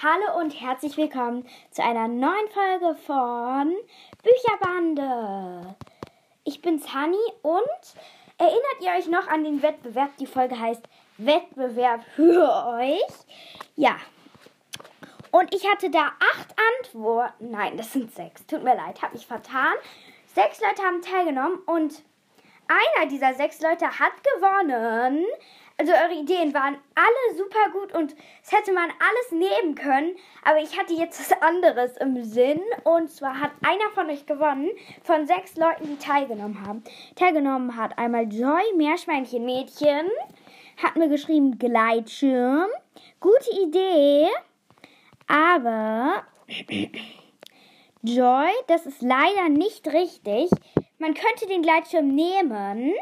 Hallo und herzlich willkommen zu einer neuen Folge von Bücherbande. Ich bin's Hani und erinnert ihr euch noch an den Wettbewerb? Die Folge heißt Wettbewerb für euch. Ja. Und ich hatte da acht Antworten. Nein, das sind sechs. Tut mir leid, habe mich vertan. Sechs Leute haben teilgenommen und einer dieser sechs Leute hat gewonnen. Also eure Ideen waren alle super gut und es hätte man alles nehmen können. Aber ich hatte jetzt was anderes im Sinn. Und zwar hat einer von euch gewonnen von sechs Leuten, die teilgenommen haben. Teilgenommen hat einmal Joy, Meerschweinchen Mädchen. Hat mir geschrieben Gleitschirm. Gute Idee. Aber Joy, das ist leider nicht richtig. Man könnte den Gleitschirm nehmen.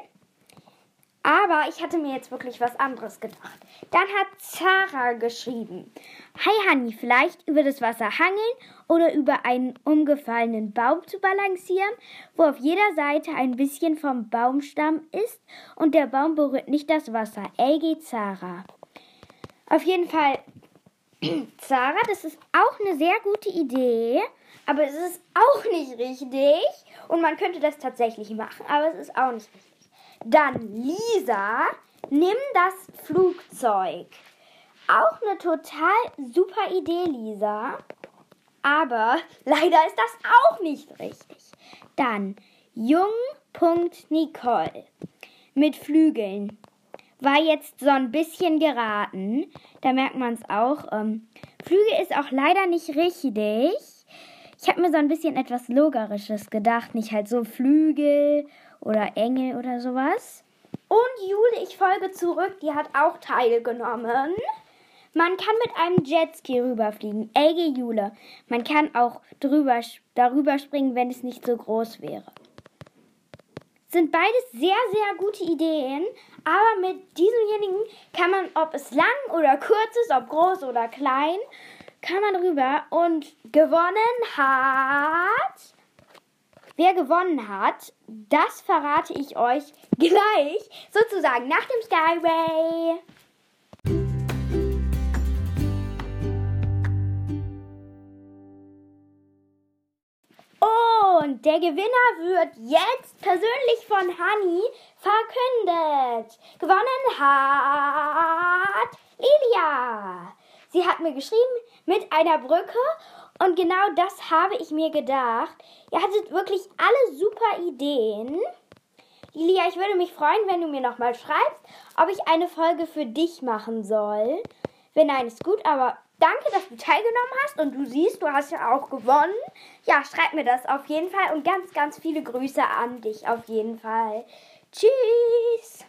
Aber ich hatte mir jetzt wirklich was anderes gedacht. Dann hat Zara geschrieben. Hi Honey, vielleicht über das Wasser hangeln oder über einen umgefallenen Baum zu balancieren, wo auf jeder Seite ein bisschen vom Baumstamm ist und der Baum berührt nicht das Wasser. LG Zara. Auf jeden Fall, Zara, das ist auch eine sehr gute Idee, aber es ist auch nicht richtig. Und man könnte das tatsächlich machen, aber es ist auch nicht richtig. Dann Lisa, nimm das Flugzeug. Auch eine total super Idee, Lisa. Aber leider ist das auch nicht richtig. Dann Jung.Nicole mit Flügeln. War jetzt so ein bisschen geraten. Da merkt man es auch. Ähm, Flügel ist auch leider nicht richtig. Ich habe mir so ein bisschen etwas Logerisches gedacht. Nicht halt so Flügel oder Engel oder sowas. Und Jule, ich folge zurück, die hat auch teilgenommen. Man kann mit einem Jetski rüberfliegen. Elge Jule. Man kann auch drüber, darüber springen, wenn es nicht so groß wäre. Sind beides sehr, sehr gute Ideen. Aber mit diesemjenigen kann man, ob es lang oder kurz ist, ob groß oder klein, kann man rüber. Und gewonnen hat Wer gewonnen hat, das verrate ich euch gleich, sozusagen nach dem Skyway. Und der Gewinner wird jetzt persönlich von Hani verkündet. Gewonnen hat Lilia. Sie hat mir geschrieben mit einer Brücke und genau das habe ich mir gedacht. Ihr hattet wirklich alle super Ideen. Lilia, ich würde mich freuen, wenn du mir nochmal schreibst, ob ich eine Folge für dich machen soll. Wenn nein, ist gut, aber danke, dass du teilgenommen hast und du siehst, du hast ja auch gewonnen. Ja, schreib mir das auf jeden Fall und ganz, ganz viele Grüße an dich auf jeden Fall. Tschüss!